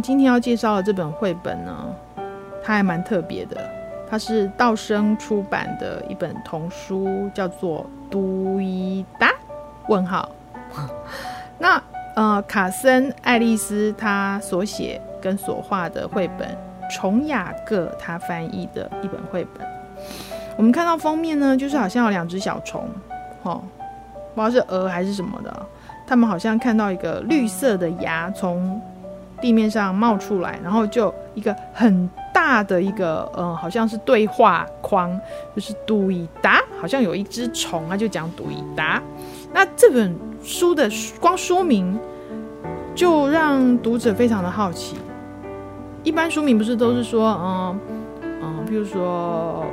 今天要介绍的这本绘本呢，它还蛮特别的。它是道生出版的一本童书，叫做《嘟一搭》问号。那呃，卡森爱丽丝她所写跟所画的绘本，虫雅各他翻译的一本绘本。我们看到封面呢，就是好像有两只小虫，哦，不知道是蛾还是什么的。他们好像看到一个绿色的芽从地面上冒出来，然后就一个很大的一个，嗯，好像是对话框，就是嘟一搭，好像有一只虫啊，就讲嘟一搭。那这本书的光说明就让读者非常的好奇。一般书名不是都是说，嗯嗯，比如说。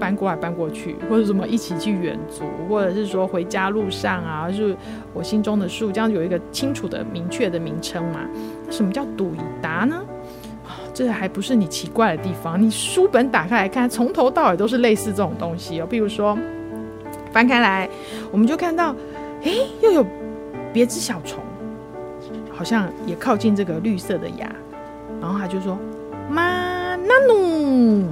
搬过来搬过去，或者什么一起去远足，或者是说回家路上啊，就是我心中的树，这样有一个清楚的、明确的名称嘛。什么叫嘟一搭呢？这还不是你奇怪的地方。你书本打开来看，从头到尾都是类似这种东西哦。比如说翻开来，我们就看到，诶，又有别只小虫，好像也靠近这个绿色的芽，然后他就说：“妈，那努。”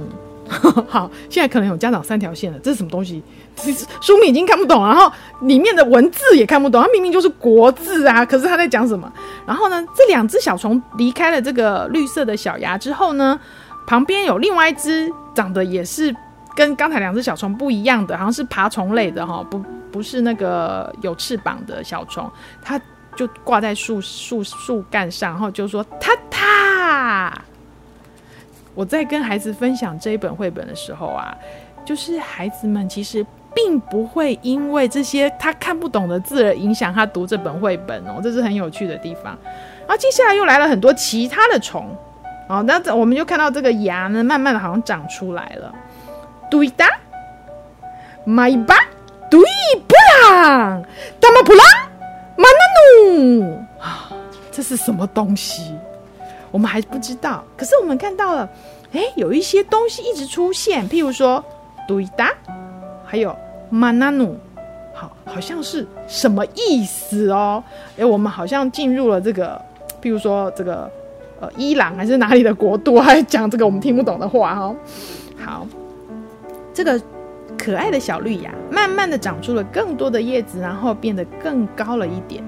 好，现在可能有家长三条线了，这是什么东西？书名已经看不懂，然后里面的文字也看不懂，它明明就是国字啊，可是他在讲什么？然后呢，这两只小虫离开了这个绿色的小芽之后呢，旁边有另外一只长得也是跟刚才两只小虫不一样的，好像是爬虫类的哈，不不是那个有翅膀的小虫，它就挂在树树树干上，然后就说“它它”。我在跟孩子分享这一本绘本的时候啊，就是孩子们其实并不会因为这些他看不懂的字而影响他读这本绘本哦，这是很有趣的地方。然后接下来又来了很多其他的虫，哦，那我们就看到这个芽呢，慢慢的好像长出来了。嘟一搭，迈巴，嘟一布朗，达玛普拉，马纳努，这是什么东西？我们还不知道，可是我们看到了，哎，有一些东西一直出现，譬如说“嘟一搭”，还有“马纳努”，好，好像是什么意思哦？哎，我们好像进入了这个，譬如说这个呃伊朗还是哪里的国度，还讲这个我们听不懂的话哦。好，这个可爱的小绿芽慢慢的长出了更多的叶子，然后变得更高了一点。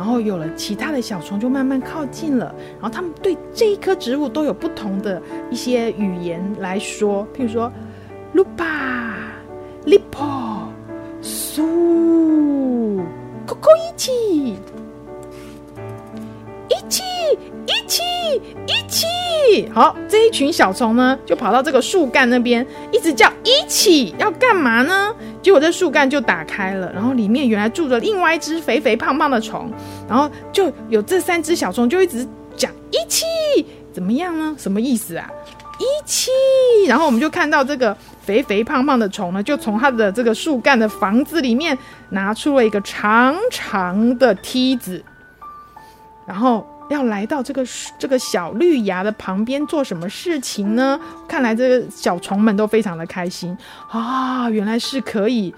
然后有了其他的小虫就慢慢靠近了，然后他们对这一棵植物都有不同的一些语言来说，譬如说，lupa、lipo、su、coco 一起，一好，这一群小虫呢，就跑到这个树干那边，一直叫一起，要干嘛呢？结果这树干就打开了，然后里面原来住着另外一只肥肥胖胖的虫，然后就有这三只小虫就一直讲一起，怎么样呢？什么意思啊？一起，然后我们就看到这个肥肥胖胖的虫呢，就从它的这个树干的房子里面拿出了一个长长的梯子，然后。要来到这个这个小绿芽的旁边做什么事情呢？看来这个小虫们都非常的开心啊！原来是可以，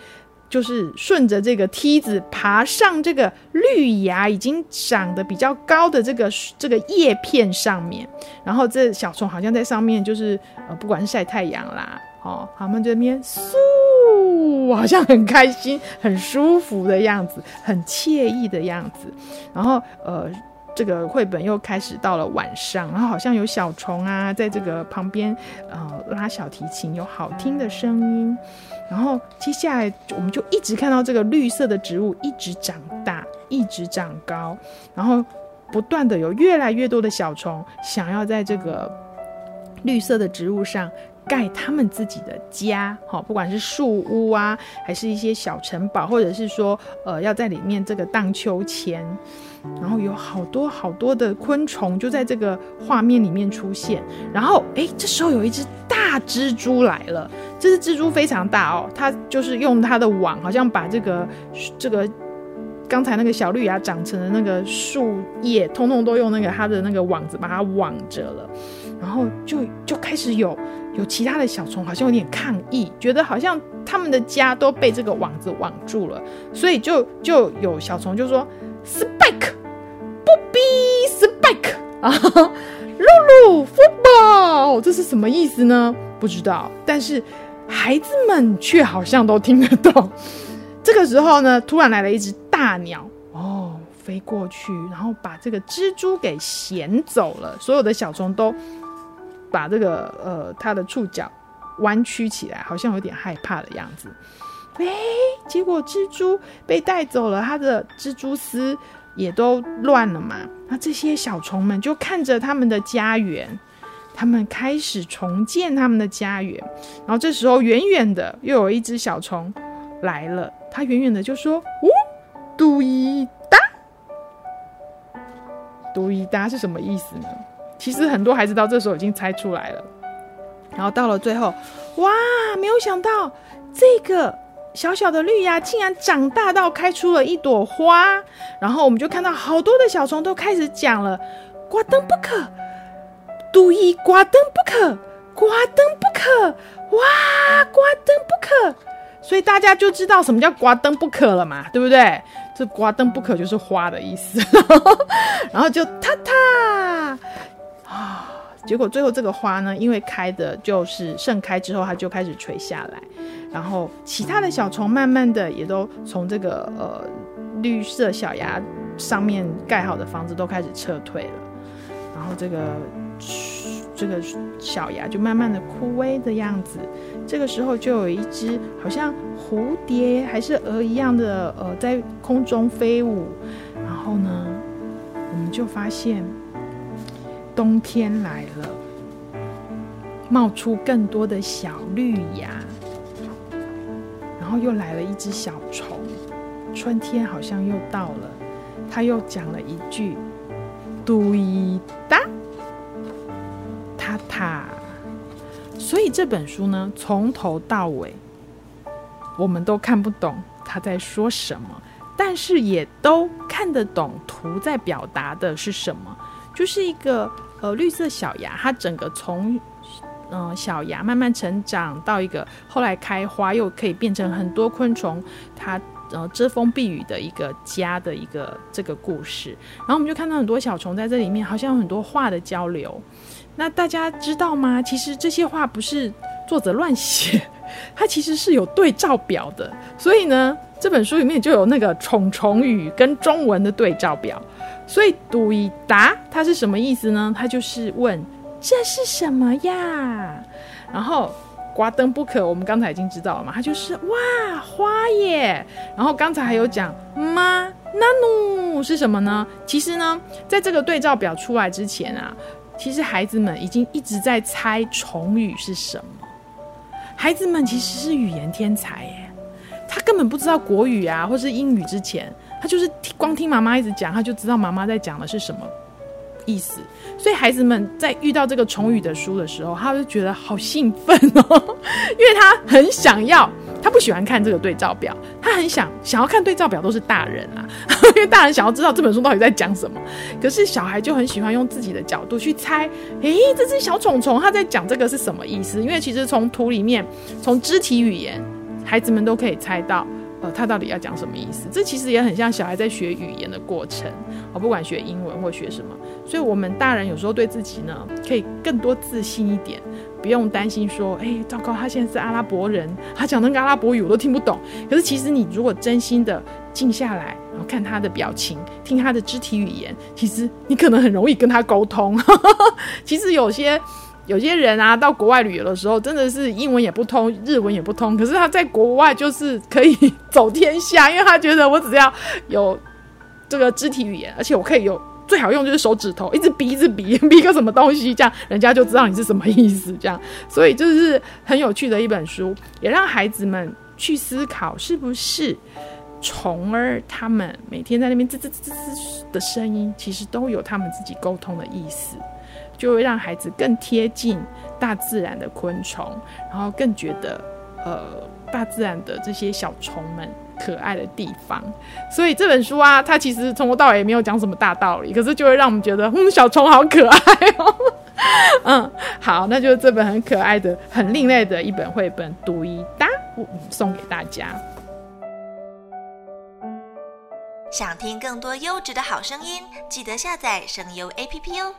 就是顺着这个梯子爬上这个绿芽已经长得比较高的这个这个叶片上面，然后这小虫好像在上面就是呃，不管是晒太阳啦，哦，他们这边嗖，好像很开心、很舒服的样子，很惬意的样子，然后呃。这个绘本又开始到了晚上，然后好像有小虫啊，在这个旁边，呃，拉小提琴，有好听的声音。然后接下来我们就一直看到这个绿色的植物一直长大，一直长高，然后不断的有越来越多的小虫想要在这个绿色的植物上盖他们自己的家，好，不管是树屋啊，还是一些小城堡，或者是说，呃，要在里面这个荡秋千。然后有好多好多的昆虫就在这个画面里面出现，然后诶，这时候有一只大蜘蛛来了，这只蜘蛛非常大哦，它就是用它的网，好像把这个这个刚才那个小绿芽长成的那个树叶，通通都用那个它的那个网子把它网着了，然后就就开始有有其他的小虫好像有点抗议，觉得好像他们的家都被这个网子网住了，所以就就有小虫就说。Spike，不比 Spike，啊，露露 football，这是什么意思呢？不知道，但是孩子们却好像都听得懂。这个时候呢，突然来了一只大鸟，哦，飞过去，然后把这个蜘蛛给衔走了。所有的小虫都把这个呃它的触角弯曲起来，好像有点害怕的样子。哎，结果蜘蛛被带走了，它的蜘蛛丝也都乱了嘛。那这些小虫们就看着他们的家园，他们开始重建他们的家园。然后这时候，远远的又有一只小虫来了，它远远的就说：“呜，嘟一哒，嘟一哒是什么意思呢？”其实很多孩子到这时候已经猜出来了。然后到了最后，哇，没有想到这个。小小的绿芽竟然长大到开出了一朵花，然后我们就看到好多的小虫都开始讲了：“呱登不可，嘟一呱登不可，呱登不可，哇，呱登不可。”所以大家就知道什么叫“呱登不可”了嘛，对不对？这“呱登不可”就是花的意思，然后就踏踏。结果最后这个花呢，因为开的就是盛开之后，它就开始垂下来，然后其他的小虫慢慢的也都从这个呃绿色小芽上面盖好的房子都开始撤退了，然后这个这个小芽就慢慢的枯萎的样子。这个时候就有一只好像蝴蝶还是蛾一样的呃在空中飞舞，然后呢，我们就发现。冬天来了，冒出更多的小绿芽，然后又来了一只小虫。春天好像又到了，他又讲了一句：“嘟一哒，塔塔。”所以这本书呢，从头到尾，我们都看不懂他在说什么，但是也都看得懂图在表达的是什么。就是一个呃绿色小芽，它整个从嗯、小芽慢慢成长到一个后来开花，又可以变成很多昆虫，它呃遮风避雨的一个家的一个这个故事。然后我们就看到很多小虫在这里面，好像有很多话的交流。那大家知道吗？其实这些话不是作者乱写，它其实是有对照表的。所以呢，这本书里面就有那个虫虫语跟中文的对照表。所以“嘟一哒”它是什么意思呢？它就是问这是什么呀？然后“瓜登不可”，我们刚才已经知道了嘛，它就是哇花耶。然后刚才还有讲“妈那努”是什么呢？其实呢，在这个对照表出来之前啊，其实孩子们已经一直在猜虫语是什么。孩子们其实是语言天才耶，他根本不知道国语啊，或是英语之前。他就是听光听妈妈一直讲，他就知道妈妈在讲的是什么意思。所以孩子们在遇到这个虫语的书的时候，他就觉得好兴奋哦，因为他很想要，他不喜欢看这个对照表，他很想想要看对照表都是大人啊，因为大人想要知道这本书到底在讲什么。可是小孩就很喜欢用自己的角度去猜，诶，这只小虫虫他在讲这个是什么意思？因为其实从图里面，从肢体语言，孩子们都可以猜到。呃，他到底要讲什么意思？这其实也很像小孩在学语言的过程，哦，不管学英文或学什么。所以，我们大人有时候对自己呢，可以更多自信一点，不用担心说，哎，糟糕，他现在是阿拉伯人，他讲那个阿拉伯语我都听不懂。可是，其实你如果真心的静下来，然后看他的表情，听他的肢体语言，其实你可能很容易跟他沟通。其实有些。有些人啊，到国外旅游的时候，真的是英文也不通，日文也不通。可是他在国外就是可以走天下，因为他觉得我只要有这个肢体语言，而且我可以有最好用就是手指头，一直比一直比，比个什么东西，这样人家就知道你是什么意思。这样，所以就是很有趣的一本书，也让孩子们去思考，是不是虫儿他们每天在那边吱吱吱吱吱的声音，其实都有他们自己沟通的意思。就会让孩子更贴近大自然的昆虫，然后更觉得呃大自然的这些小虫们可爱的地方。所以这本书啊，它其实从头到尾也没有讲什么大道理，可是就会让我们觉得，嗯，小虫好可爱哦。嗯，好，那就是这本很可爱的、很另类的一本绘本《嘟一哒》，送给大家。想听更多优质的好声音，记得下载声优 APP 哦。